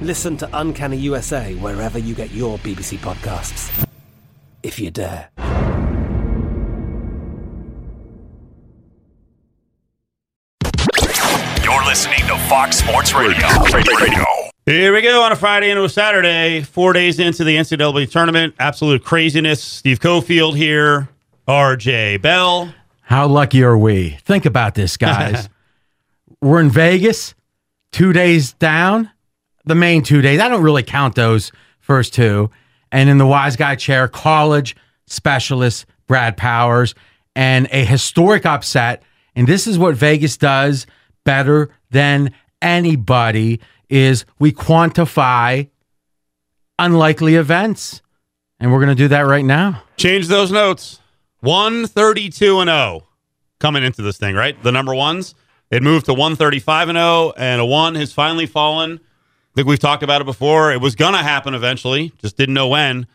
Listen to Uncanny USA wherever you get your BBC podcasts. If you dare. You're listening to Fox Sports Radio. Radio. Here we go on a Friday into a Saturday, four days into the NCAA tournament. Absolute craziness. Steve Cofield here, RJ Bell. How lucky are we? Think about this, guys. We're in Vegas, two days down, the main two days. I don't really count those first two. And in the wise guy chair, college specialist Brad Powers, and a historic upset. And this is what Vegas does better than anybody is we quantify unlikely events. And we're going to do that right now. Change those notes. 132 and 0 coming into this thing, right? The number ones. It moved to 135 and 0, and a one has finally fallen. I think we've talked about it before. It was going to happen eventually, just didn't know when.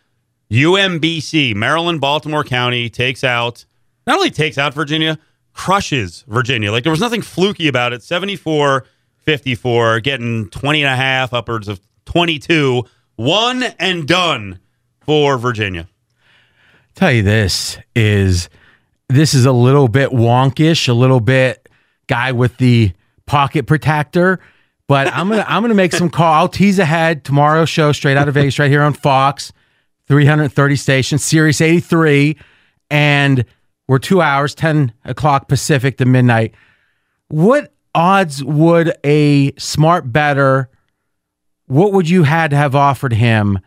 UMBC, Maryland, Baltimore County, takes out, not only takes out Virginia, crushes Virginia. Like there was nothing fluky about it. 74 54, getting 20 and a half, upwards of 22. One and done for Virginia. tell you this is this is a little bit wonkish, a little bit guy with the pocket protector. But I'm gonna I'm gonna make some call. I'll tease ahead tomorrow's show straight out of Vegas right here on Fox, 330 stations, Sirius 83, and we're two hours, 10 o'clock Pacific to midnight. What odds would a smart better? What would you had to have offered him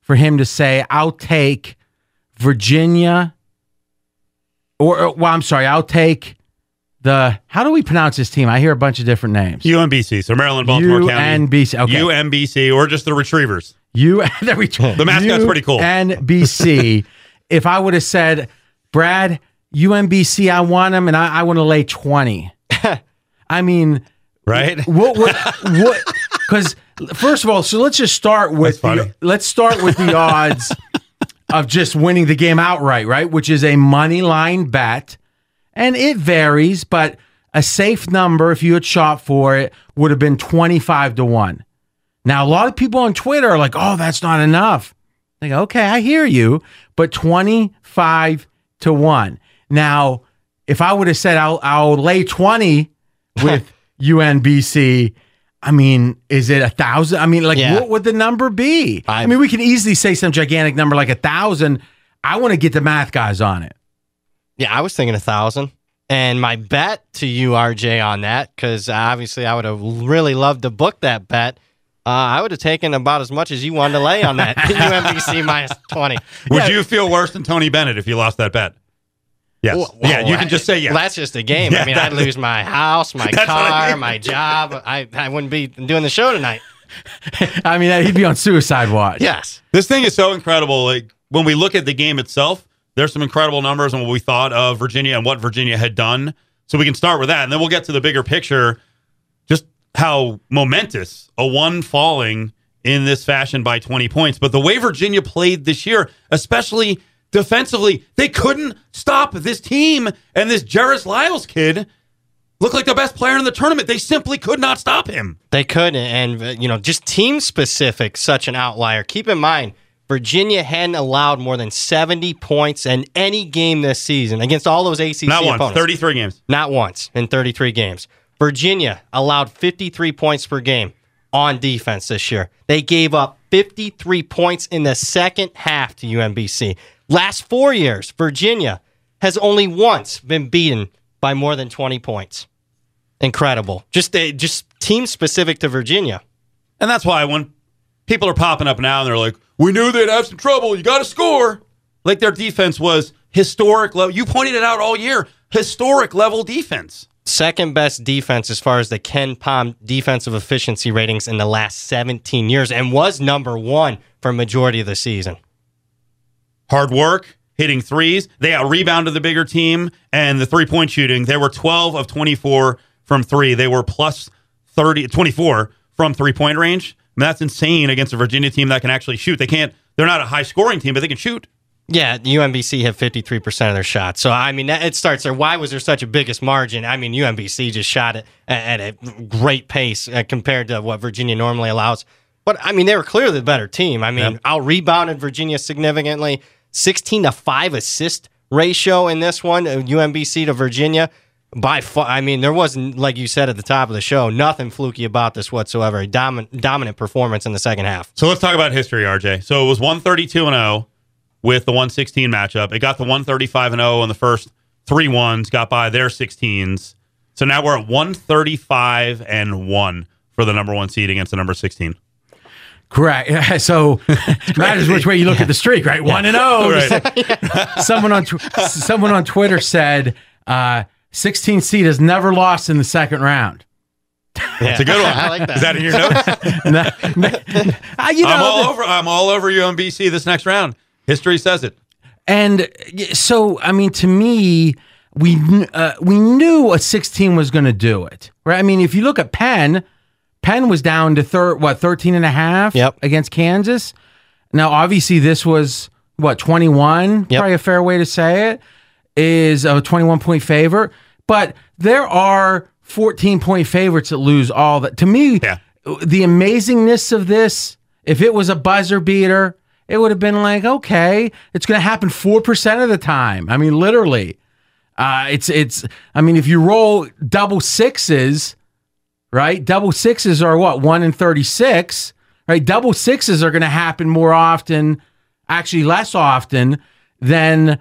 for him to say, "I'll take"? Virginia, or- well, I'm sorry, I'll take the. How do we pronounce this team? I hear a bunch of different names. UMBC, so Maryland, Baltimore County. UNBC, okay. UMBC, or just the Retrievers. You there we The mascot's pretty cool. NBC. if I would have said, Brad, UMBC, I want him, and I, I want to lay twenty. I mean, Right? what what what? Because first of all, so let's just start with the, let's start with the odds of just winning the game outright, right? Which is a money line bet, and it varies, but a safe number if you had shot for it would have been twenty five to one. Now, a lot of people on Twitter are like, "Oh, that's not enough." They go, okay, I hear you, but twenty five to one. Now, if I would have said I'll I'll lay twenty with UMBC. I mean, is it a thousand? I mean, like, Yeah. what would the number be? I, I- mean, we can easily say some gigantic number like a thousand. I want to get the math guys on it. Yeah, I was thinking a thousand. And my bet to you, RJ, on that, because obviously I would have really loved to book that bet. Uh, I would have taken about as much as you wanted to lay on that UMBC minus 20. Would you feel worse than Tony Bennett if you lost that bet? Yes. Well, yeah, you can just say yes. Well, that's just a game. Yeah, I mean, I'd lose my house, my That's what I car, mean. my job. I, I wouldn't be doing the show tonight. I mean, he'd be on suicide watch. Yes. This thing is so incredible. Like when we look at the game itself, there's some incredible numbers on what we thought of Virginia and what Virginia had done. So we can start with that, and then we'll get to the bigger picture, just how momentous a one falling in this fashion by 20 points. But the way Virginia played this year, especially defensively, they couldn't stop this team and this Jairus Lyles kid looked like the best player in the tournament. They simply could not stop him. They couldn't, and uh, you know, just team specific, such an outlier. Keep in mind, Virginia hadn't allowed more than 70 points in any game this season against all those ACC Not once, opponents. 33 games. Not once in 33 games. Virginia allowed 53 points per game on defense this year. They gave up 53 points in the second half to UMBC. Last four years, Virginia has only once been beaten by more than 20 points. Incredible. Just uh, just team specific to Virginia. And that's why when people are popping up now and they're like, we knew they'd have some trouble. You got to score. Like their defense was historic level. You pointed it out all year. Historic level defense. Second best defense as far as the KenPom defensive efficiency ratings in the last 17 years and was number one for majority of the season. Hard work, hitting threes. They out rebounded the bigger team and the three point shooting. They were 12 of 24 from three. They were plus 30, 24 from three point range. Mean, that's insane against a Virginia team that can actually shoot. They can't, they're not a high scoring team, but they can shoot. Yeah, UMBC had 53% of their shots. So, I mean, that- it starts there. Why was there such a biggest margin? I mean, UMBC just shot it at, at a great pace uh, compared to what Virginia normally allows. But, I mean, they were clearly the better team. I mean, Yep. out rebounded Virginia significantly. 16 to 5 assist ratio in this one, uh, UMBC to Virginia. By far, I mean, there wasn't, like you said at the top of the show, nothing fluky about this whatsoever. A dominant, dominant performance in the second half. So let's talk about history, RJ. So it was 132 and 0 with the 116 matchup. It got the 135 and 0 on the first three ones, got by their 16s. So now we're at 135 and 1 for the number one seed against the number 16. Correct. So matters which way you look at the streak, right? One and zero. someone on tw- someone on Twitter said, uh, "16 seed has never lost in the second round." That's a good one. I like that. Is that in your notes? Uh, you know, I'm all the- over. I'm all over UMBC this next round. History says it. And so, I mean, to me, we uh, we knew a 16 was going to do it, right? I mean, if you look at Penn, Penn was down to thir- what 13 and a half Yep. against Kansas. Now, obviously, this was what 21, Yep. probably a fair way to say it, is a 21 point favorite. But there are 14 point favorites that lose all that. To me, Yeah. the amazingness of this, if it was a buzzer beater, it would have been like, okay, it's going to happen 4% of the time. I mean, literally. Uh, it's, it's, I mean, if you roll double sixes, right? Double sixes are what? 1 in 36, right? Double sixes are going to happen more often, actually less often than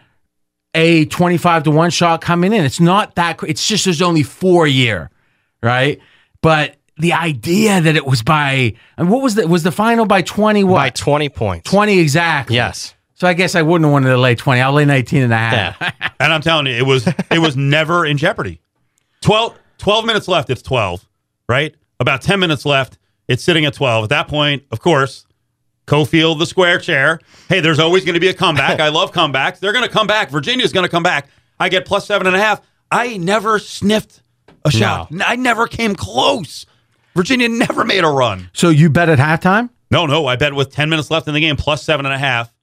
a 25 to 1 shot coming in. It's not that it's just there's only 4 year, right? But the idea that it was by and what was the was the final by 20 what? By 20 points. 20 exactly. Yes. So I guess I wouldn't have wanted to lay 20. I'll lay 19 and a half. Yeah. And I'm telling you, it was it was never in jeopardy. 12, 12 minutes left, it's 12, right? About 10 minutes left, it's sitting at 12. At that point, of course, Cofield, the square chair. Hey, there's always going to be a comeback. I love comebacks. They're going to come back. Virginia's going to come back. I get plus seven and a half. I never sniffed a shot. I never came close. Virginia never made a run. So you bet at halftime? No, no. I bet with 10 minutes left in the game, plus seven and a half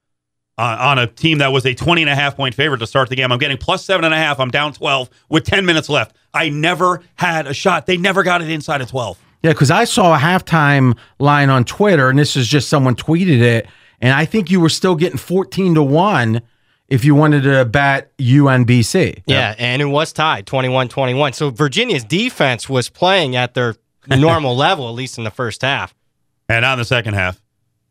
uh, on a team that was a 20 and a half point favorite to start the game. I'm getting plus seven and a half. I'm down 12 with 10 minutes left. I never had a shot. They never got it inside of 12. Yeah, because I saw a halftime line on Twitter, and this is just someone tweeted it, and I think you were still getting 14 to 1 if you wanted to bet UMBC. Yeah, and it was tied 21 21. So Virginia's defense was playing at their normal level, at least in the first half. And not in the second half.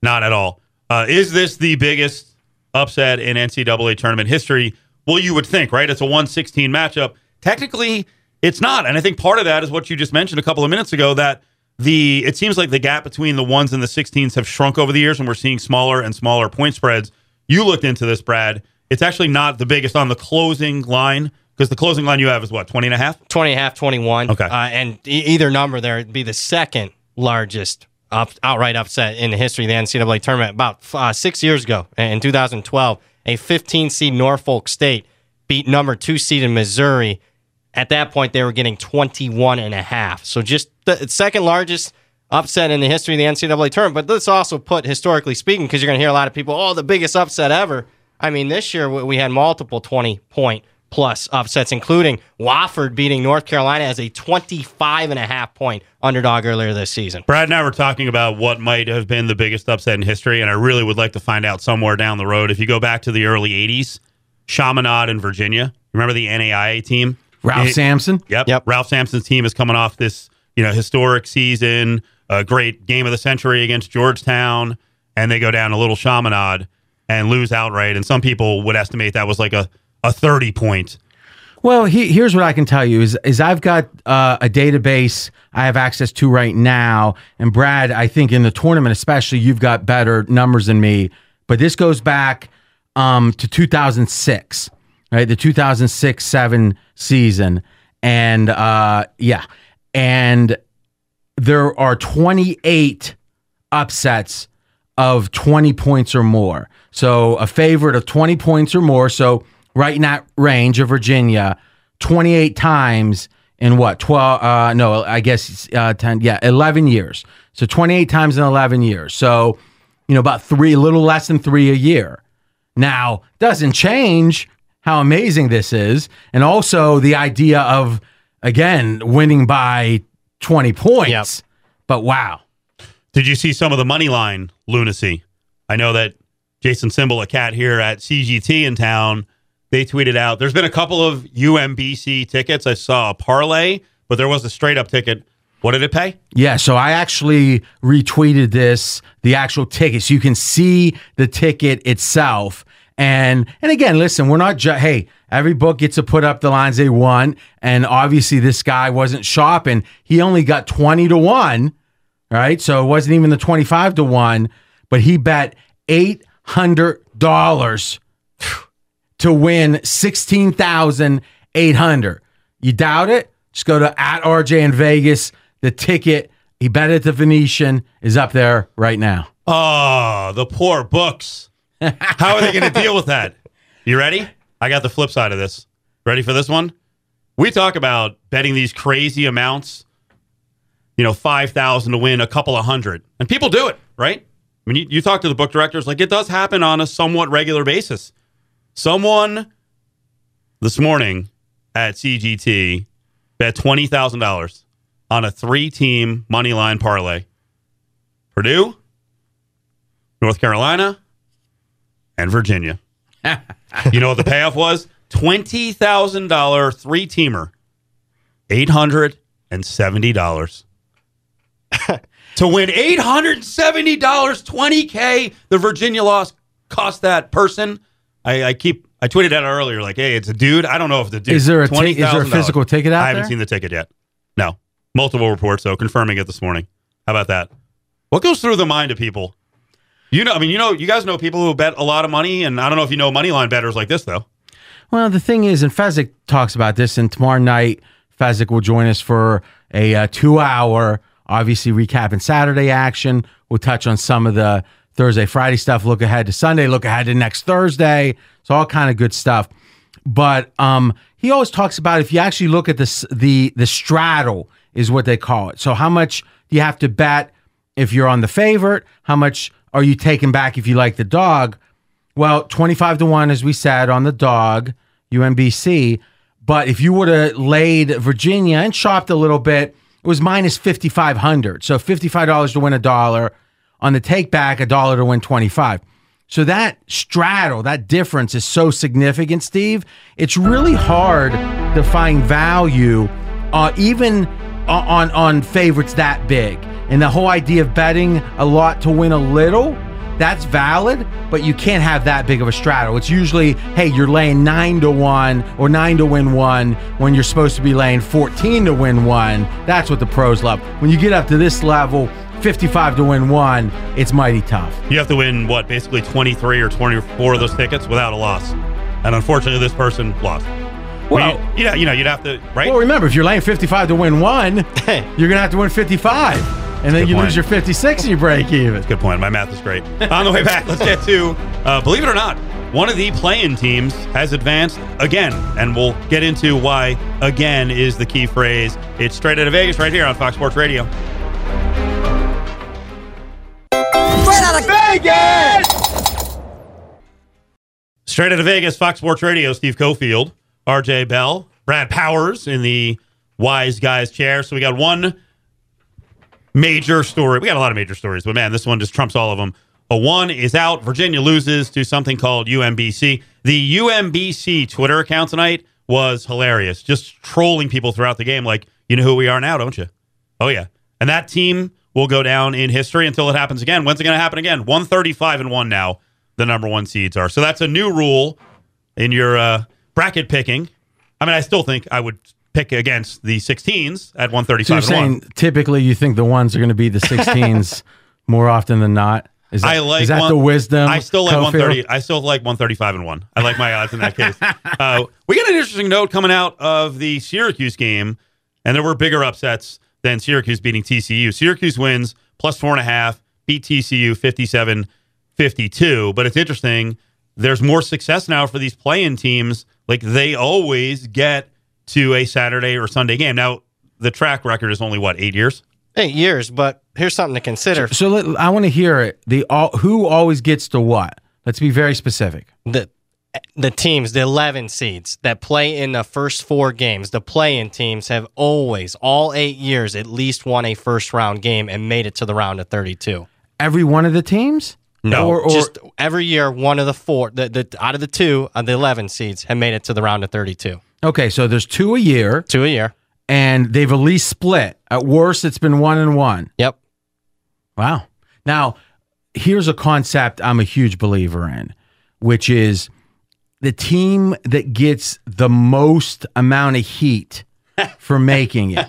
Not at all. Uh, is this the biggest upset in NCAA tournament history? Well, you would think, right? It's a 116 matchup. Technically, it's not. And I think part of that is what you just mentioned a couple of minutes ago that the it seems like the gap between the ones and the 16s have shrunk over the years and we're seeing smaller and smaller point spreads. You looked into this, Brad. It's actually not the biggest on the closing line because the closing line you have is what, 20 and a half? 20 and a half, 21. Okay. Uh, and e- either number there would be the second largest up, outright upset in the history of the NCAA tournament. About uh, six years ago, in 2012, a 15 seed Norfolk State beat number two seed in Missouri. At that point, they were getting 21 and a half. So just the second largest upset in the history of the NCAA tournament. But let's also put historically speaking, because you're going to hear a lot of people, oh, the biggest upset ever. I mean, this year we had multiple 20 point plus upsets, including Wofford beating North Carolina as a 25 and a half point underdog earlier this season. Brad and I were talking about what might have been the biggest upset in history, and I really would like to find out somewhere down the road. If you go back to the early 80s, Chaminade in Virginia, remember the NAIA team? Ralph It- Sampson. Yep. Yep. Ralph Sampson's team is coming off this, you know, historic season, a great game of the century against Georgetown, and they go down a little Chaminade and lose outright. And some people would estimate that was like a, a 30 point. Well, he, here's what I can tell you is is I've got uh, a database I have access to right now, and Brad, I think in the tournament especially, you've got better numbers than me. But this goes back um, to 2006, right? The 2006 seven season, and uh, yeah, and there are 28 upsets of 20 points or more. So a favorite of 20 points or more. So right in that range of Virginia, 28 times in what? 12, uh, no, I guess uh, 10, yeah, 11 years. So 28 times in 11 years. So, you know, about three, a little less than three a year. Now, doesn't change how amazing this is. And also the idea of, again, winning by 20 points. But wow. Did you see some of the money line lunacy? I know that Jason Simbal, a cat here at CGT in town, they tweeted out there's been a couple of UMBC tickets. I saw a parlay, but there was a straight up ticket. What did it pay? Yeah, so I actually retweeted this, the actual ticket, so you can see the ticket itself. And and again, listen, we're not ju- hey, every book gets to put up the lines they want, and obviously this guy wasn't shopping. He only got twenty to one, right? So it wasn't even the twenty five to one, but he bet eight hundred dollars to win sixteen thousand eight hundred. You doubt it? Just go to at RJ in Vegas. The ticket he bet at the Venetian is up there right now. Oh, the poor books. How are they going to deal with that? You ready? I got the flip side of this. Ready for this one? We talk about betting these crazy amounts, you know, 5,000 to win a couple of hundred. And people do it, right? I mean, you, you talk to the book directors, like it does happen on a somewhat regular basis. Someone this morning at CGT bet $20,000 on a three team money line parlay. Purdue, North Carolina, and Virginia. you know what the payoff was? Twenty thousand dollar three teamer, eight hundred and seventy dollars. to win eight hundred seventy dollars, twenty k. The Virginia loss cost that person. I, I keep. I tweeted that earlier, like, "Hey, it's a dude. I don't know if the dude Is there a ti- is there a physical ticket out I haven't there? seen the ticket yet. No, multiple reports though, confirming it this morning. How about that? What goes through the mind of people? You know, I mean, you know, you guys know people who bet a lot of money, and I don't know if you know money line betters like this though. Well, the thing is, and Fezzik talks about this, and tomorrow night, Fezzik will join us for a uh, two hour, obviously, recapping Saturday action. We'll touch on some of the Thursday, Friday stuff, look ahead to Sunday, look ahead to next Thursday. It's all kind of good stuff. But um, he always talks about if you actually look at this, the the straddle is what they call it. So how much do you have to bet if you're on the favorite? How much are you taking back if you like the dog? Well, 25 to 1, as we said, on the dog, UMBC. But if you would have laid Virginia and shopped a little bit, it was minus 5,500. So $55 to win a dollar. On the take back, a dollar to win 25. So that straddle, that difference is so significant, Steve. It's really hard to find value, uh, even on on favorites that big. And the whole idea of betting a lot to win a little, that's valid, but you can't have that big of a straddle. It's usually, hey, you're laying nine to one or nine to win one when you're supposed to be laying 14 to win one. That's what the pros love. When you get up to this level, 55 to win one, it's mighty tough. You have to win what, basically 23 or 24 of those tickets without a loss. And unfortunately, this person lost. Well- you, you know, you know, you'd have to, right? Well, remember, if you're laying 55 to win one, you're going to have to win 55. And then you point. lose your 56 and you break even. Good point. My math is great. On the way back, let's get to, uh, believe it or not, one of the play-in teams has advanced again, and we'll get into why "again" is the key phrase. It's straight out of Vegas, right here on Fox Sports Radio. Straight out of Vegas! Straight out of Vegas, Fox Sports Radio. Steve Cofield, R.J. Bell, Brad Powers in the wise guys chair. So we got one major story. We got a lot of major stories, but man, this one just trumps all of them. A one is out. Virginia loses to something called UMBC. The UMBC Twitter account tonight was hilarious, just trolling people throughout the game. Like, you know who we are now, don't you? Oh yeah, and that team will go down in history until it happens again. When's it going to happen again? One thirty-five and one now. The number one seeds are. So that's a new rule in your uh, bracket picking. I mean, I still think I would pick against the 16s at 135 So you're and saying one. typically you think the ones are going to be the 16s more often than not? Is that, I like is that one- the wisdom? I still like Cofield? 130. I still like 135 and one. I like my odds in that case. uh, we got an interesting note coming out of the Syracuse game, and there were bigger upsets than Syracuse beating TCU. Syracuse wins plus four and a half, beat TCU 57 52. But it's interesting. There's more success now for these playing teams. Like they always get to a Saturday or Sunday game. Now, the track record is only what, eight years? Eight years, but here's something to consider. So let, I want to hear it. The all, who always gets to what? Let's be very specific. the the teams, the 11 seeds that play in the first four games, the play-in teams have always, all eight years, at least won a first round game and made it to the round of 32. Every one of the teams? No, Or, or just every year, one of the four, the, the out of the two of the 11 seeds have made it to the round of 32. Okay, so there's two a year, Two a year. and they've at least split. At worst, it's been one and one. Yep. Wow. Now, here's a concept I'm a huge believer in, which is the team that gets the most amount of heat for making it.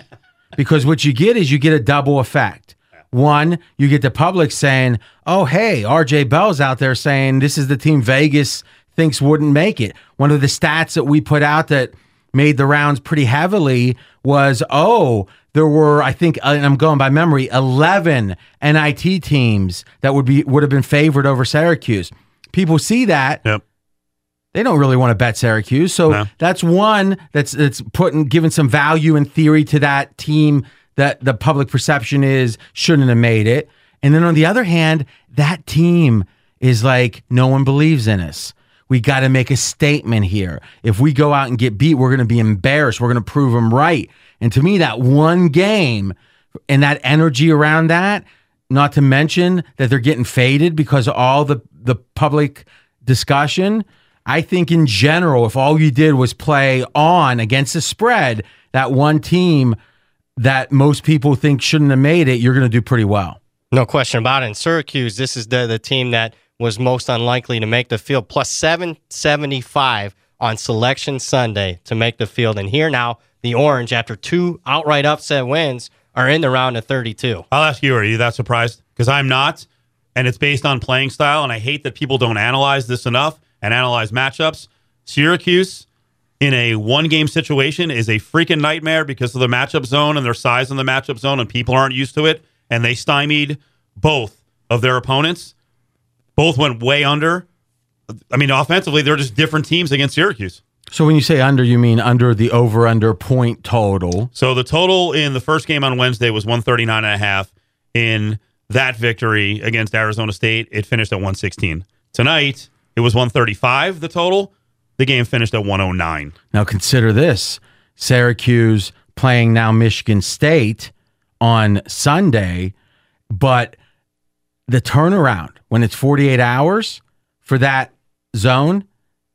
Because what you get is you get a double effect. One, you get the public saying, oh, hey, RJ Bell's out there saying this is the team Vegas thinks wouldn't make it. One of the stats that we put out that made the rounds pretty heavily was, oh, there were, I think, uh, and I'm going by memory, 11 NIT teams that would be would have been favored over Syracuse. People see that. Yep. They don't really want to bet Syracuse. So No. that's one that's that's putting giving some value in theory to that team that the public perception is shouldn't have made it. And then on the other hand, that team is like no one believes in us. We got to make a statement here. If we go out and get beat, we're going to be embarrassed. We're going to prove them right. And to me, that one game and that energy around that, not to mention that they're getting faded because of all the the public discussion. I think in general, if all you did was play on against the spread, that one team that most people think shouldn't have made it, you're going to do pretty well. No question about it. In Syracuse, this is the, the team that was most unlikely to make the field, plus 775 on Selection Sunday to make the field. And here now, the Orange, after two outright upset wins, are in the round of 32. I'll ask you, are you that surprised? Because I'm not. And it's based on playing style. And I hate that people don't analyze this enough and analyze matchups. Syracuse in a one game situation is a freaking nightmare because of the matchup zone and their size in the matchup zone, and people aren't used to it. And they stymied both of their opponents. Both went way under. I mean, offensively, they're just different teams against Syracuse. So when you say under, you mean under the over under point total. So the total in the first game on Wednesday was 139 and a half. In that victory against Arizona State, it finished at 116. Tonight, it was 135 the total. The game finished at 109. Now consider this Syracuse playing now Michigan State on Sunday, but the turnaround when it's 48 hours for that zone,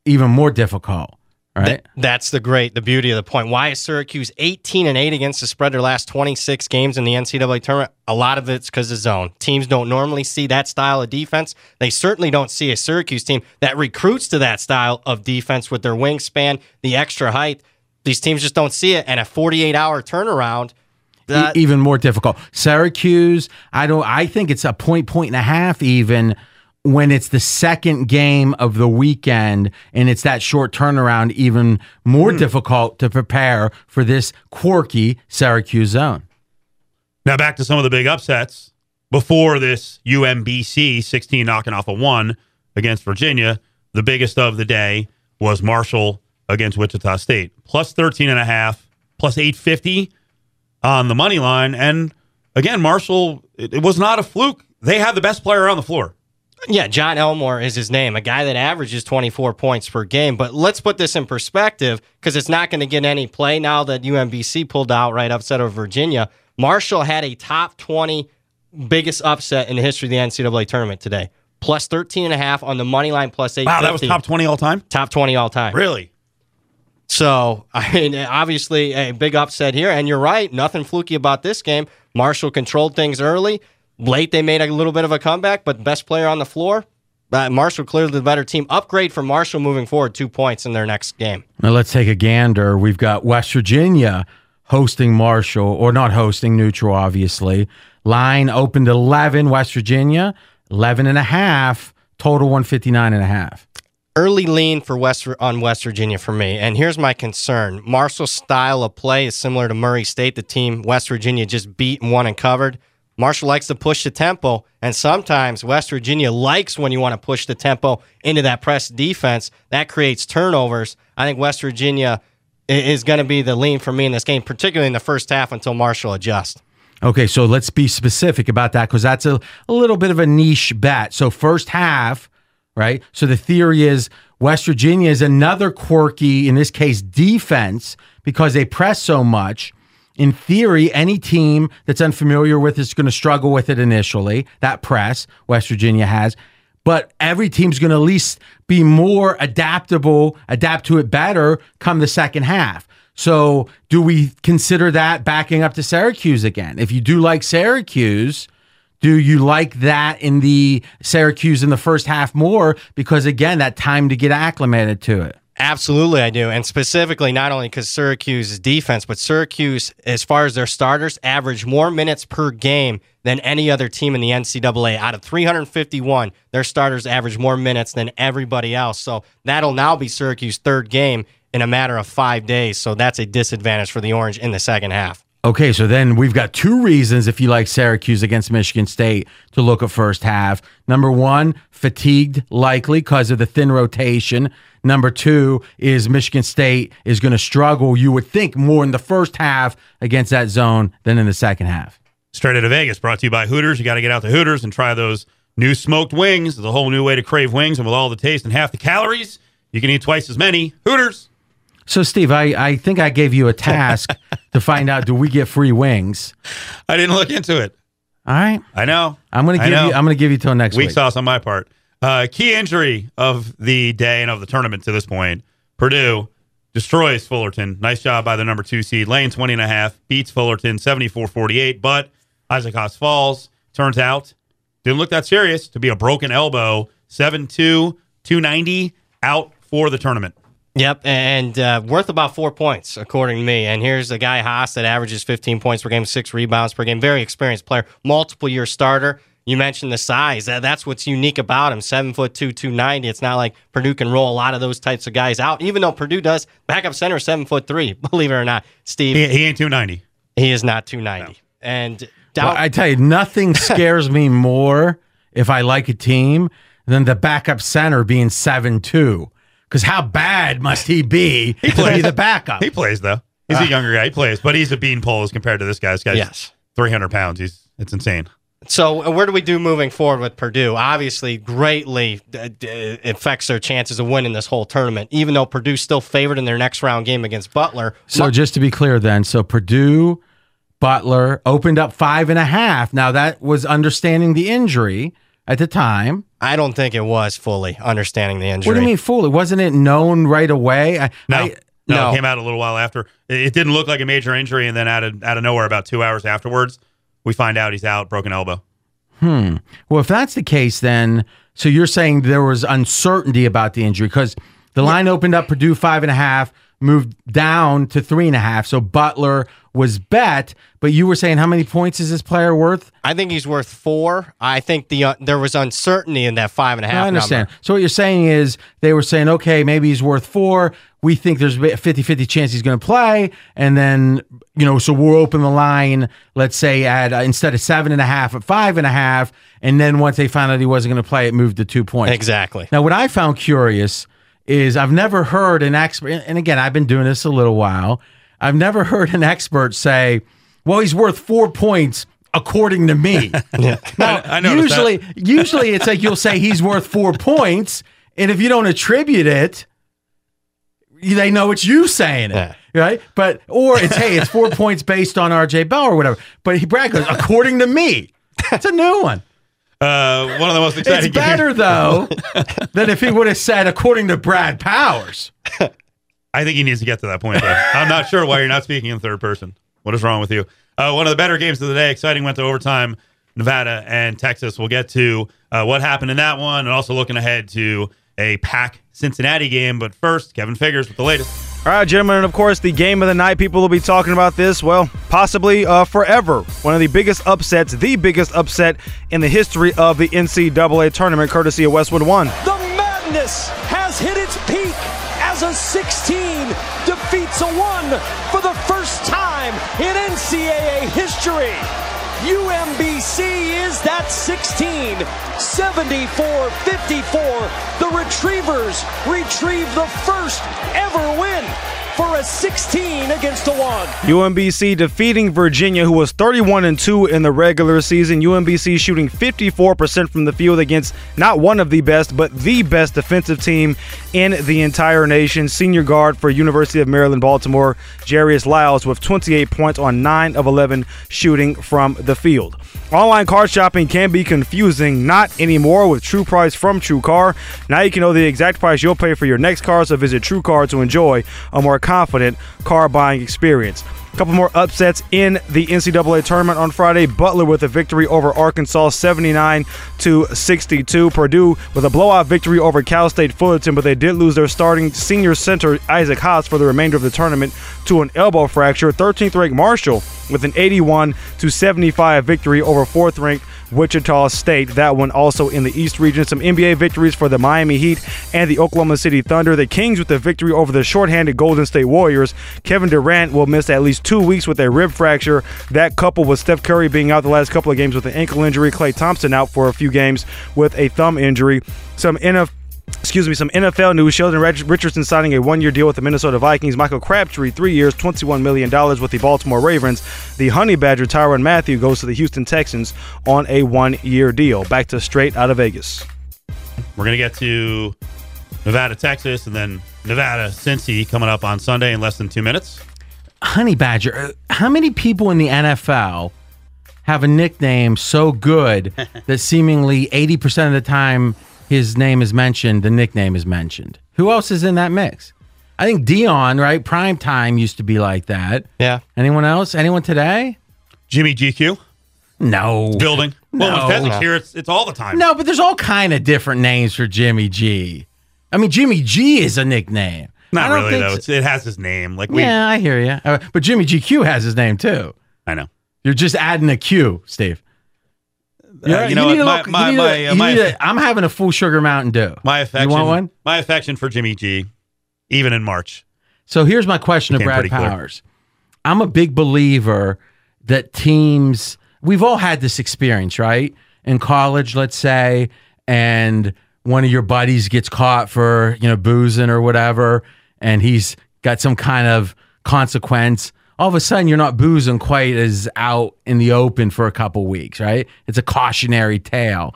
even more difficult, right? Th- that's the great, the beauty of the point. Why is Syracuse 18 and 8 against the spread their last 26 games in the NCAA tournament? A lot of it's because of zone. Teams don't normally see that style of defense. They certainly don't see a Syracuse team that recruits to that style of defense with their wingspan, the extra height. These teams just don't see it. And a 48 hour turnaround. That, E- even more difficult. Syracuse, I don't I think it's a point point and a half even when it's the second game of the weekend and it's that short turnaround even more Hmm. difficult to prepare for this quirky Syracuse zone. Now back to some of the big upsets before this UMBC 16 knocking off a one against Virginia. the biggest of the day was Marshall against Wichita State. Plus 13 and a half, plus 850 on the money line. And again, Marshall, it, it was not a fluke. They had the best player on the floor. Yeah, Jon Elmore is his name, a guy that averages 24 points per game. But let's put this in perspective because it's not going to get any play now that UMBC pulled out right upset of Virginia. Marshall had a top 20 biggest upset in the history of the NCAA tournament today. Plus 13 and a half on the money line, plus 8. Wow, that was top 20 all time? Top 20 all time. Really? So, I mean, obviously a big upset here. And you're right, nothing fluky about this game. Marshall controlled things early. Late, they made a little bit of a comeback, but best player on the floor, uh, Marshall clearly the better team. Upgrade for Marshall moving forward, two points in their next game. Now let's take a gander. We've got West Virginia hosting Marshall, or not hosting, neutral, obviously. Line opened 11, West Virginia, 11 and a half, total 159 and a half. Early lean for West on West Virginia for me, and here's my concern: Marshall's style of play is similar to Murray State, the team West Virginia just beat and won and covered. Marshall likes to push the tempo, and sometimes West Virginia likes when you want to push the tempo into that press defense. That creates turnovers. I think West Virginia is going to be the lean for me in this game, particularly in the first half until Marshall adjusts. Okay, so let's be specific about that because that's a, a little bit of a niche bet. So, first half, right? So, the theory is West Virginia is another quirky, in this case, defense because they press so much. In theory, any team that's unfamiliar with is going to struggle with it initially. That press West Virginia has. But every team's going to at least be more adaptable, adapt to it better come the second half. So, do we consider that backing up to Syracuse again? If you do like Syracuse, do you like that in the Syracuse in the first half more? Because again, that time to get acclimated to it. Absolutely, I do. And specifically, not only because Syracuse's defense, but Syracuse, as far as their starters, average more minutes per game than any other team in the NCAA. Out of 351, their starters average more minutes than everybody else. So that'll now be Syracuse's third game in a matter of five days. So that's a disadvantage for the Orange in the second half. Okay, so then we've got two reasons if you like Syracuse against Michigan State to look at first half. Number one, fatigued likely because of the thin rotation. Number two is Michigan State is going to struggle, you would think, more in the first half against that zone than in the second half. Straight out of Vegas, brought to you by Hooters. You got to get out to Hooters and try those new smoked wings. There's a whole new way to crave wings, and with all the taste and half the calories, you can eat twice as many. Hooters. So, Steve, I, I think I gave you a task to find out do we get free wings? I didn't look into it. All right. I know. I'm gonna give you I'm gonna give you till next Weak week. Weak sauce on my part. Uh, key injury of the day and of the tournament to this point. Purdue destroys Fullerton. Nice job by the number two seed. Lane 20 and a half. Beats Fullerton 74 48. But Isaac Haas falls. Turns out didn't look that serious to be a broken elbow. 7 2, 290 out for the tournament. Yep, and uh, worth about four points, according to me. And here's a guy, Haas, that averages 15 points per game, six rebounds per game. Very experienced player, multiple year starter. You mentioned the size. That's what's unique about him. Seven foot two, 290. It's not like Purdue can roll a lot of those types of guys out, even though Purdue does. Backup center, seven foot three, believe it or not. Steve. He, he ain't 290. He is not 290. And Well, I tell you, nothing scares me more if I like a team than the backup center being seven two. Because how bad must he be to be the backup? He plays, though. He's a younger guy. He plays, but he's a beanpole as compared to this guy. This guy's Yes. 300 pounds. He's It's insane. So, uh, where do we do moving forward with Purdue? Obviously, greatly uh, d- affects their chances of winning this whole tournament, even though Purdue's still favored in their next round game against Butler. So just to be clear, then, so Purdue, Butler opened up five and a half. Now that was understanding the injury at the time. I don't think it was fully understanding the injury. What do you mean fully? Wasn't it known right away? I, No, I- no, no. it came out a little while after. It it didn't look like a major injury, and then out of out of nowhere, about two hours afterwards, we find out he's out, broken elbow. Hmm. Well, if that's the case, then so you're saying there was uncertainty about the injury because the line opened up Purdue five and a half, moved down to three and a half. So Butler was bet, but you were saying how many points is this player worth? I think he's worth four. I think the uh, there was uncertainty in that five and a half. I understand. number. So what you're saying is they were saying, okay, maybe he's worth four. We think there's a 50 50 chance he's going to play. And then, you know, so we'll open the line, let's say at uh, instead of seven and a half, at five and a half. And then once they found out he wasn't going to play, it moved to two points. Exactly. Now, what I found curious is I've never heard an expert, and again, I've been doing this a little while. I've never heard an expert say, well, he's worth four points according to me. Now, I noticed usually, usually it's like you'll say he's worth four points, and if you don't attribute it, they know it's you saying it, right? But or it's hey, it's four points based on R.J. Bell or whatever. But he Brad goes according to me. That's a new one. Uh, one of the most exciting. It's better games. though than if he would have said according to Brad Powers. I think he needs to get to that point. Though. I'm not sure why you're not speaking in third person. What is wrong with you? Uh, one of the better games of the day, exciting, went to overtime. Nevada and Texas. We'll get to uh, what happened in that one, and also looking ahead to a Pack Cincinnati game. But first, Kevin Figures with the latest. All right, gentlemen, and of course, the game of the night. People will be talking about this, well, possibly uh, forever. One of the biggest upsets, the biggest upset in the history of the NCAA tournament, courtesy of Westwood One. The madness has hit its peak as a 16 defeats a 1 for the first time in NCAA history. UMBC is that 16. 74 54. The Retrievers retrieve the first ever win for a 16 against 1. UMBC defeating Virginia, who was 31 and 2 in the regular season. UMBC shooting 54% from the field against not one of the best, but the best defensive team in the entire nation. Senior guard for University of Maryland, Baltimore, Jairus Lyles, with 28 points on 9 of 11 shooting from the field. Online car shopping can be confusing, not anymore with True Price from True Car. Now you can know the exact price you'll pay for your next car, so visit True Car to enjoy a more confident car buying experience. Couple more upsets in the NCAA tournament on Friday. Butler with a victory over Arkansas 79 to 62. Purdue with a blowout victory over Cal State Fullerton, but they did lose their starting senior center Isaac Haas for the remainder of the tournament to an elbow fracture. 13th ranked Marshall with an 81 to 75 victory over 4th ranked Wichita State. That one also in the East region. Some NBA victories for the Miami Heat and the Oklahoma City Thunder. The Kings with the victory over the shorthanded Golden State Warriors. Kevin Durant will miss at least two weeks with a rib fracture. That coupled with Steph Curry being out the last couple of games with an ankle injury. Klay Thompson out for a few games with a thumb injury. Some NFL Excuse me, some NFL news. Sheldon Richardson signing a one year deal with the Minnesota Vikings. Michael Crabtree, three years, $21 million with the Baltimore Ravens. The Honey Badger, Tyrann Mathieu, goes to the Houston Texans on a one year deal. Back to straight out of Vegas. We're going to get to Nevada, Texas, and then Nevada, Cincy coming up on Sunday in less than two minutes. Honey Badger, uh, how many people in the NFL have a nickname so good that seemingly 80% of the time his name is mentioned, the nickname is mentioned? Who else is in that mix? I think Deion, right? Prime time used to be like that. Yeah. Anyone else? Anyone today? Jimmy GQ? No. Building. Well, No. when Fezzik's here, it's, it's all the time. No, but there's all kind of different names for Jimmy G. I mean, Jimmy G is a nickname. Not really, though. so- It's, it has his name. Like we, yeah, I hear you. Uh, but Jimmy GQ has his name too. I know. You're just adding a Q, Steve. Uh, you know a My- my- you need a- my- you my- a- I'm having a full sugar Mountain Dew. My affection. You want one? My affection for Jimmy G, even in March. So here's my question to Brad pretty clear. Powers. I'm a big believer that teams, we've all had this experience, right? In college, let's say, and one of your buddies gets caught for, you know, boozing or whatever, and he's got some kind of consequence. All of a sudden, you're not boozing quite as out in the open for a couple weeks, right? It's a cautionary tale.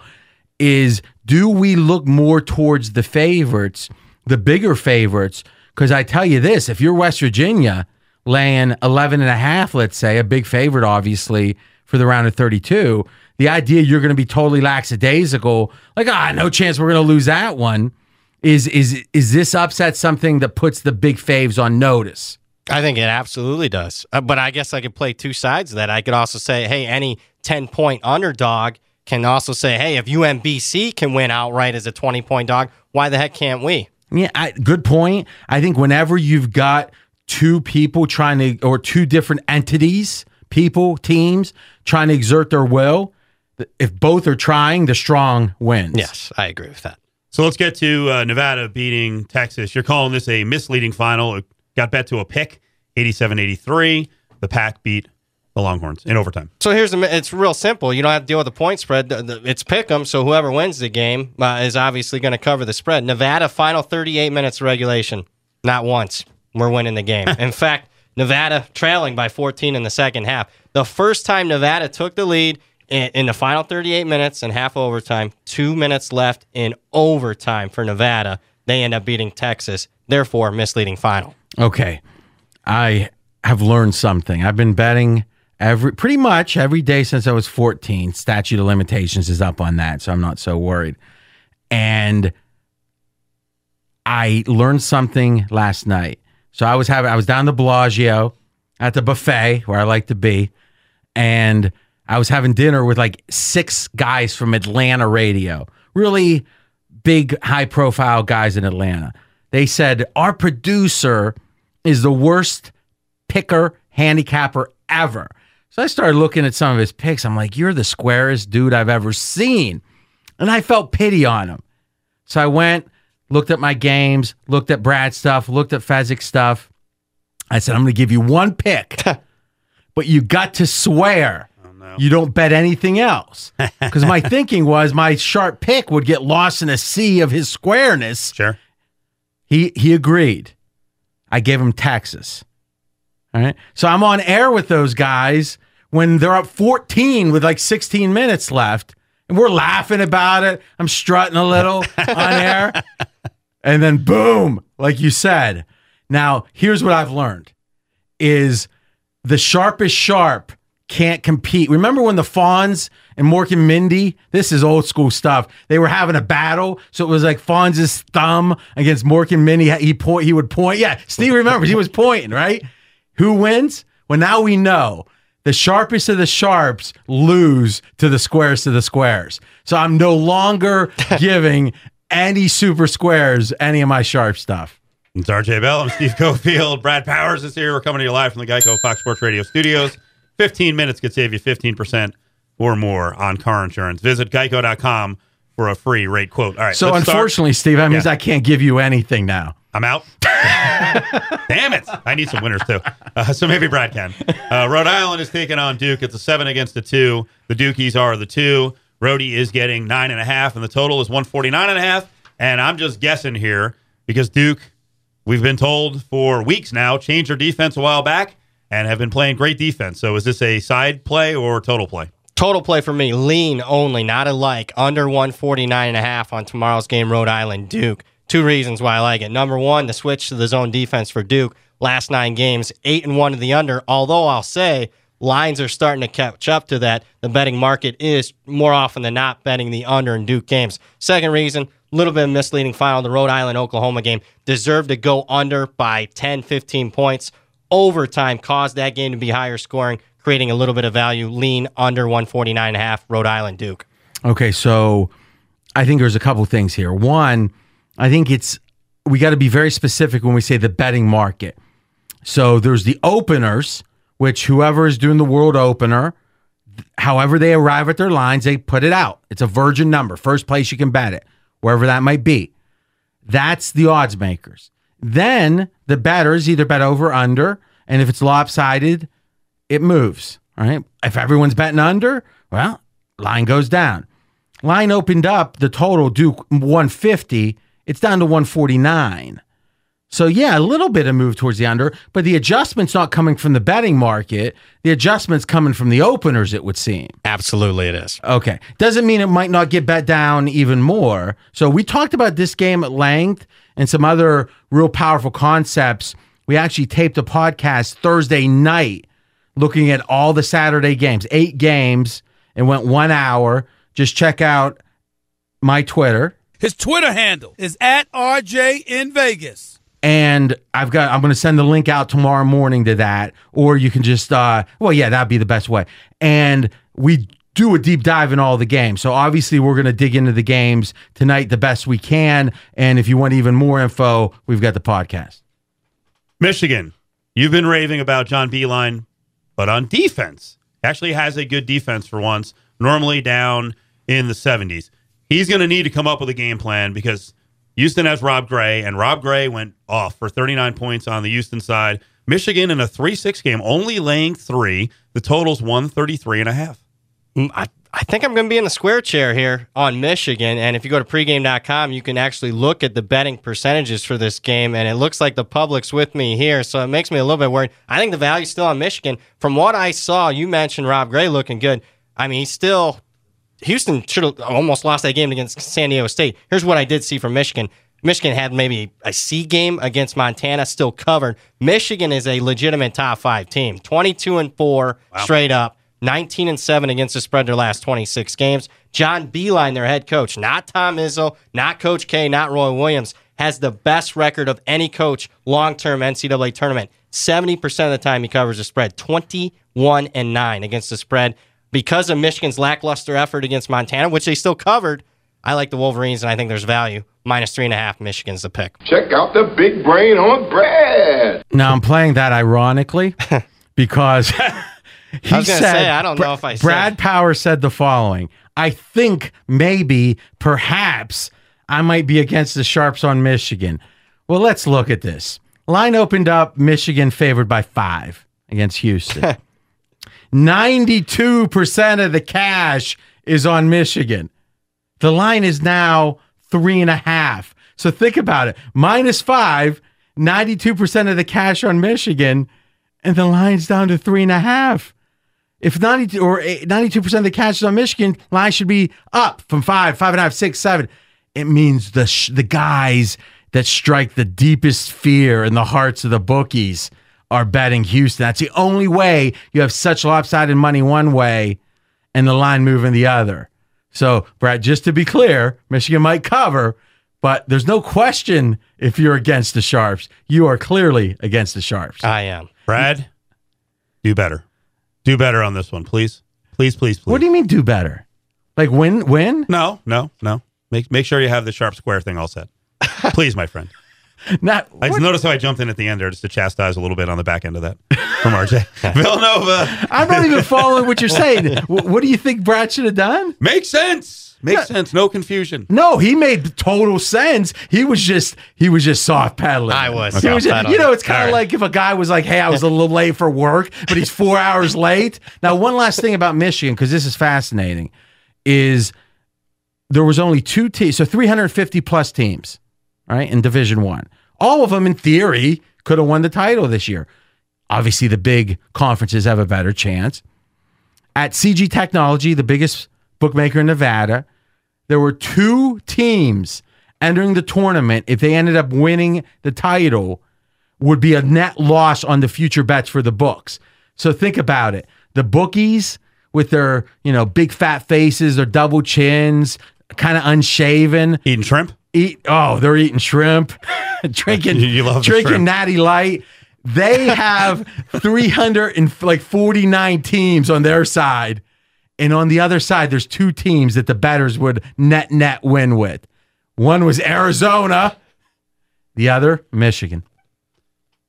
Is do we look more towards the favorites, the bigger favorites? Because I tell you this, if you're West Virginia laying 11 and a half, let's say, a big favorite, obviously, for the round of 32, the idea you're going to be totally lackadaisical, like, ah, no chance we're going to lose that one, is is is this upset something that puts the big faves on notice? I think it absolutely does. Uh, but I guess I could play two sides of that. I could also say, hey, any 10 point underdog can also say, hey, if UMBC can win outright as a 20 point dog, why the heck can't we? Yeah, I, good point. I think whenever you've got two people trying to, or two different entities, people, teams trying to exert their will, if both are trying, the strong wins. Yes, I agree with that. So let's get to uh, Nevada beating Texas. You're calling this a misleading final. Got bet to a pick, 87 83. The Pack beat the Longhorns in overtime. So here's the. It's real simple. You don't have to deal with the point spread. It's pick 'em. So whoever wins the game uh, is obviously going to cover the spread. Nevada final 38 minutes of regulation. Not once. We're winning the game. In fact, Nevada trailing by 14 in the second half. The first time Nevada took the lead in, in the final 38 minutes and half overtime. Two minutes left in overtime for Nevada. They end up beating Texas. Therefore, misleading final. Okay. I have learned something. I've been betting every pretty much every day since I was 14. Statute of limitations is up on that, so I'm not so worried. And I learned something last night. So I was having I was down the Bellagio at the buffet where I like to be, and I was having dinner with like six guys from Atlanta radio. Really big high profile guys in Atlanta. They said our producer is the worst picker handicapper ever. So I started looking at some of his picks. I'm like, you're the squarest dude I've ever seen. And I felt pity on him. So I went, looked at my games, looked at Brad's stuff, looked at Fezzik stuff. I said, I'm going to give you one pick, but you got to swear you don't bet anything else. Because my thinking was my sharp pick would get lost in a sea of his squareness. Sure. He he agreed. I gave him Texas. All right. So I'm on air with those guys when they're up 14 with like 16 minutes left. And we're laughing about it. I'm strutting a little on air. And then boom, like you said. Now, here's what I've learned is the sharpest sharp can't compete. Remember when the Fonz and Mork and Mindy, this is old school stuff. They were having a battle. So it was like Fonz's thumb against Mork and Mindy. He point he would point. Yeah, Steve remembers he was pointing, right? Who wins? Well, now we know. The sharpest of the sharps lose to the squarest of the squares. So I'm no longer giving any super squares any of my sharp stuff. It's RJ Bell. I'm Steve Cofield. Brad Powers is here. We're coming to you live from the Geico Fox Sports Radio studios. 15 minutes could save you 15% or more on car insurance. Visit geico.com for a free rate quote. All right. So let's start. unfortunately, Steve, that means Yeah. I can't give you anything now. I'm out. Damn it. I need some winners too. Uh, so maybe Brad can. Uh, Rhode Island is taking on Duke. It's a seven against a two. The Dukies are the two. Rhodey is getting nine and a half, and the total is 149 and a half. And I'm just guessing here because Duke, we've been told for weeks now, changed their defense a while back and have been playing great defense. So is this a side play or total play? Total play for me, lean only, not alike, under 149 and a half on tomorrow's game, Rhode Island Duke. Two reasons why I like it. Number one, the switch to the zone defense for Duke. Last nine games, eight and one to the under. Although I'll say lines are starting to catch up to that. The betting market is more often than not betting the under in Duke games. Second reason, a little bit of misleading final. The Rhode Island Oklahoma game deserved to go under by 10, 15 points. Overtime caused that game to be higher scoring, creating a little bit of value. Lean under 149 and a half, Rhode Island Duke. Okay, so I think there's a couple things here. One, I think it's we got to be very specific when we say the betting market. So there's the openers, which whoever is doing the world opener, however they arrive at their lines, they put it out. It's a virgin number, first place you can bet it, wherever that might be. That's the odds makers. Then the betters either bet over or under, and if it's lopsided, it moves. All right. If everyone's betting under, well, line goes down. Line opened up the total Duke 150. It's down to 149. So yeah, a little bit of move towards the under, but the adjustment's not coming from the betting market. The adjustment's coming from the openers, it would seem. Absolutely, it is. Okay. Doesn't mean it might not get bet down even more. So we talked about this game at length and some other real powerful concepts. We actually taped a podcast Thursday night looking at all the Saturday games, eight games, and went one hour. Just check out my Twitter. His Twitter handle is at RJ in Vegas. And I've got I'm gonna send the link out tomorrow morning to that. Or you can just uh well yeah, that'd be the best way. And we do a deep dive in all the games. So obviously, we're going to dig into the games tonight the best we can. And if you want even more info, we've got the podcast. Michigan, you've been raving about John Beilein, but on defense, actually has a good defense for once, normally down in the 70s. He's going to need to come up with a game plan because Houston has Rob Gray, and Rob Gray went off for 39 points on the Houston side. Michigan in a 3 6 game, only laying three. The total's 133 and a half. Mm, I, I think I'm going to be in the square chair here on Michigan. And if you go to pregame.com, you can actually look at the betting percentages for this game. And it looks like the public's with me here. So it makes me a little bit worried. I think the value's still on Michigan. From what I saw, you mentioned Rob Gray looking good. I mean, he's still. Houston should have almost lost that game against San Diego State. Here's what I did see from Michigan. Michigan had maybe a C game against Montana, still covered. Michigan is a legitimate top five team, 22 and 4 wow. straight up, 19 and 7 against the spread their last 26 games. John Beilein, their head coach, not Tom Izzo, not Coach K, not Roy Williams, has the best record of any coach long term NCAA tournament. 70% of the time he covers the spread, 21 and 9 against the spread. Because of Michigan's lackluster effort against Montana, which they still covered, I like the Wolverines, and I think there's value. Minus three and a half, Michigan's the pick. Check out the big brain on Brad. Now I'm playing that ironically because he I said, say, I don't know if I Brad. Power said the following. I think maybe, perhaps, I might be against the Sharps on Michigan. Well, let's look at this. Line opened up, Michigan favored by five against Houston. 92% of the cash is on Michigan. The line is now three and a half. So think about it. Minus five, 92% of the cash on Michigan, and the line's down to three and a half. If eh, 92 or 92% of the cash is on Michigan, line should be up from five, five and a half, six, seven. It means the sh- the guys that strike the deepest fear in the hearts of the bookies are betting Houston. That's the only way you have such lopsided money one way and the line moving the other. So, Brad, just to be clear, Michigan might cover, but there's no question if you're against the Sharps. You are clearly against the Sharps. I am. Brad, do better. Do better on this one, please. Please, please, please. What do you mean do better? Like win win? No, no, no. Make make sure you have the sharp square thing all set. please, my friend. Not, I just noticed how I jumped in at the end there just to chastise a little bit on the back end of that from RJ. Villanova. I'm not even following what you're saying. what do you think Brad should have done? Makes sense. Makes yeah. sense. No confusion. No, he made total sense. He was just he was just soft pedaling. I was. Okay. was just, you know, it's kind of right. like if a guy was like, "Hey, I was a little late for work, but he's four hours late." Now, one last thing about Michigan because this is fascinating is there was only two teams, so 350 plus teams, right, in Division One. All of them, in theory, could have won the title this year. Obviously, the big conferences have a better chance. At CG Technology, the biggest bookmaker in Nevada, there were two teams entering the tournament. If they ended up winning the title, would be a net loss on the future bets for the books. So think about it. The bookies with their, you know, big fat faces, their double chins, kind of unshaven, eating shrimp. Eat oh, they're eating shrimp, drinking you, love drinking natty light. They have 300 and like 49 teams on their side. And on the other side, there's two teams that the betters would net net win with. One was Arizona, the other, Michigan.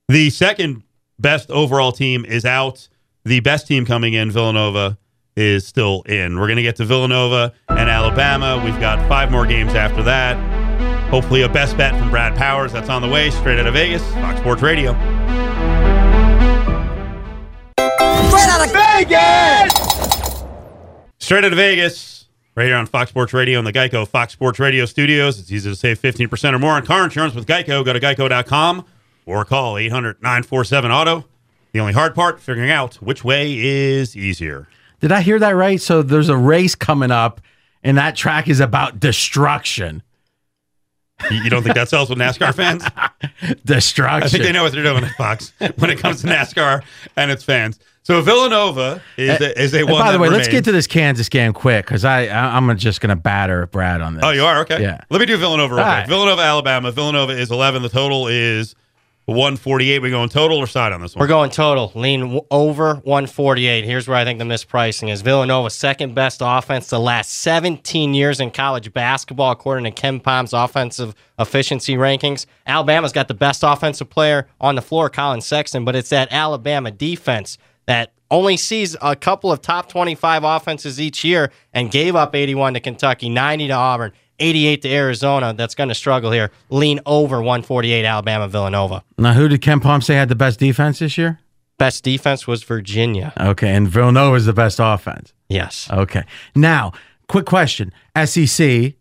The second best overall team is out. The best team coming in, Villanova, is still in. We're going to get to Villanova and Alabama. We've got five more games after that. Hopefully, a best bet from Brad Powers. That's on the way, straight out of Vegas, Fox Sports Radio. Straight out of Vegas! Straight out of Vegas, right here on Fox Sports Radio and the Geico Fox Sports Radio studios. It's easy to save 15% or more on car insurance with Geico. Go to geico.com or call 800 947 Auto. The only hard part, figuring out which way is easier. Did I hear that right? So there's a race coming up, and that track is about destruction. You don't think that sells with NASCAR fans? Destruction. I think they know what they're doing at Fox when it comes to NASCAR and its fans. So Villanova is eh, a, is a eh, one. By the way, remains. let's get to this Kansas game quick because I, I am just going to batter Brad on this. Oh, you are okay. Yeah. Let me do Villanova real quick. right. Villanova, Alabama. Villanova is 11. The total is 148. We going total or side on this one? We're going total. Lean over 148. Here's where I think the mispricing is. Villanova's second best offense the last 17 years in college basketball, according to KenPom's offensive efficiency rankings. Alabama's got the best offensive player on the floor, Collin Sexton, but it's that Alabama defense that only sees a couple of top 25 offenses each year and gave up 81 to Kentucky, 90 to Auburn, 88 to Arizona. That's going to struggle here. Lean over 148 Alabama Villanova. Now, who did KenPom say had the best defense this year? Best defense was Virginia. Okay, and Villanova is the best offense. Yes. Okay. Now, quick question: SEC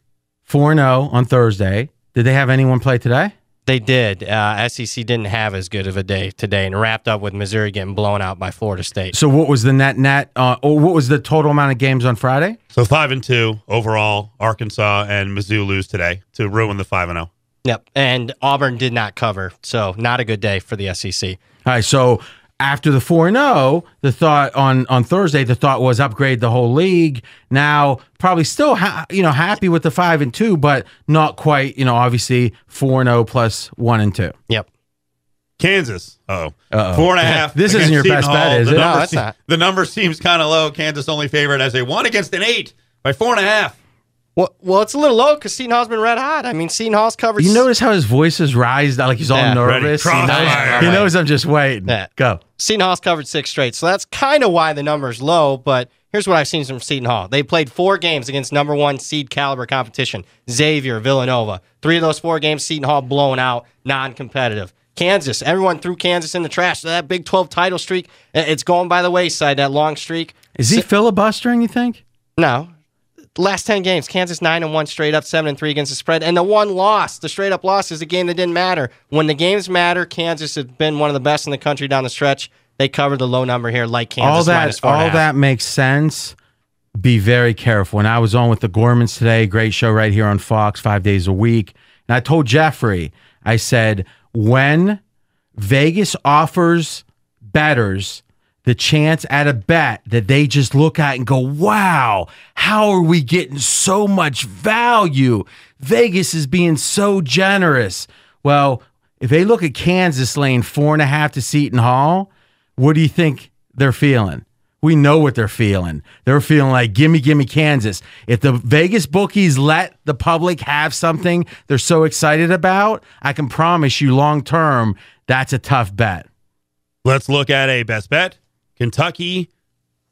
four zero oh on Thursday. Did they have anyone play today? They did. Uh, SEC didn't have as good of a day today, and wrapped up with Missouri getting blown out by Florida State. So, what was the net net, uh, or what was the total amount of games on Friday? So five and two overall. Arkansas and Mizzou lose today to ruin the five and oh. zero. Yep, and Auburn did not cover, so not a good day for the SEC. All right. So after the four 0 the thought on on Thursday, the thought was upgrade the whole league. Now, probably still, ha- you know, happy with the five and two, but not quite. You know, obviously four zero oh plus one and two. Yep. Kansas. Oh, Uh-oh. four and a half. This isn't your Seton best Hall. bet, is the it? No, Number that's se- not. The number seems kind of low. Kansas only favorite as a one against an eight by four and a half. Well, well, it's a little low because Seton Hall's been red hot. I mean, Seton Hall's covered. You notice how his voice has rised, like he's all Yeah. Nervous. He knows, he knows I'm just waiting. Yeah. Go. Seton Hall's covered six straight, so that's kind of why the number's low. But here's what I've seen from Seton Hall: they played four games against number one seed caliber competition, Xavier, Villanova. Three of those four games, Seton Hall blown out, non-competitive. Kansas, everyone threw Kansas in the trash. So that Big 12 title streak, it's going by the wayside. That long streak. Is he filibustering? You think? No. Last 10 games, Kansas 9 and 1 straight up, 7 and 3 against the spread. And the one loss, the straight up loss, is a game that didn't matter. When the games matter, Kansas has been one of the best in the country down the stretch. They covered the low number here, like Kansas all that minus four and a all that makes sense. Be very careful. When I was on with the Gormans today, great show right here on Fox, five days a week, and I told Jeffrey, I said when Vegas offers betters the chance at a bet that they just look at and go, wow, how are we getting so much value? Vegas is being so generous. Well, if they look at Kansas laying four and a half to Seton Hall, what do you think they're feeling? We know what they're feeling. They're feeling like, gimme, gimme Kansas. If the Vegas bookies let the public have something they're so excited about, I can promise you long term, that's a tough bet. Let's look at a best bet. Kentucky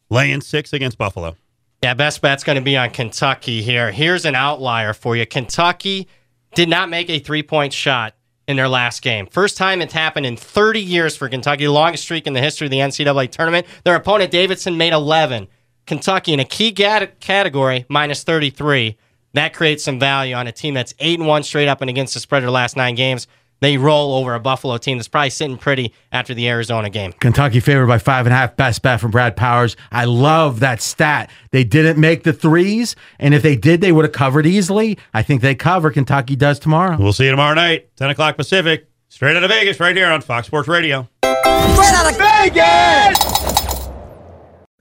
laying six against Buffalo. Yeah, best bet's going to be on Kentucky here. Here's an outlier for you. Kentucky did not make a three point shot in their last game. First time it's happened in 30 years for Kentucky, longest streak in the history of the NCAA tournament. Their opponent, Davidson, made 11. Kentucky in a key category, minus 33. That creates some value on a team that's 8 and 1 straight up and against the spread their last nine games. They roll over a Buffalo team that's probably sitting pretty after the Arizona game. Kentucky favored by five and a half. Best bet from Brad Powers. I love that stat. They didn't make the threes, and if they did, they would have covered easily. I think they cover. Kentucky does tomorrow. We'll see you tomorrow night, 10 o'clock Pacific, straight out of Vegas, right here on Fox Sports Radio. Straight out of Vegas!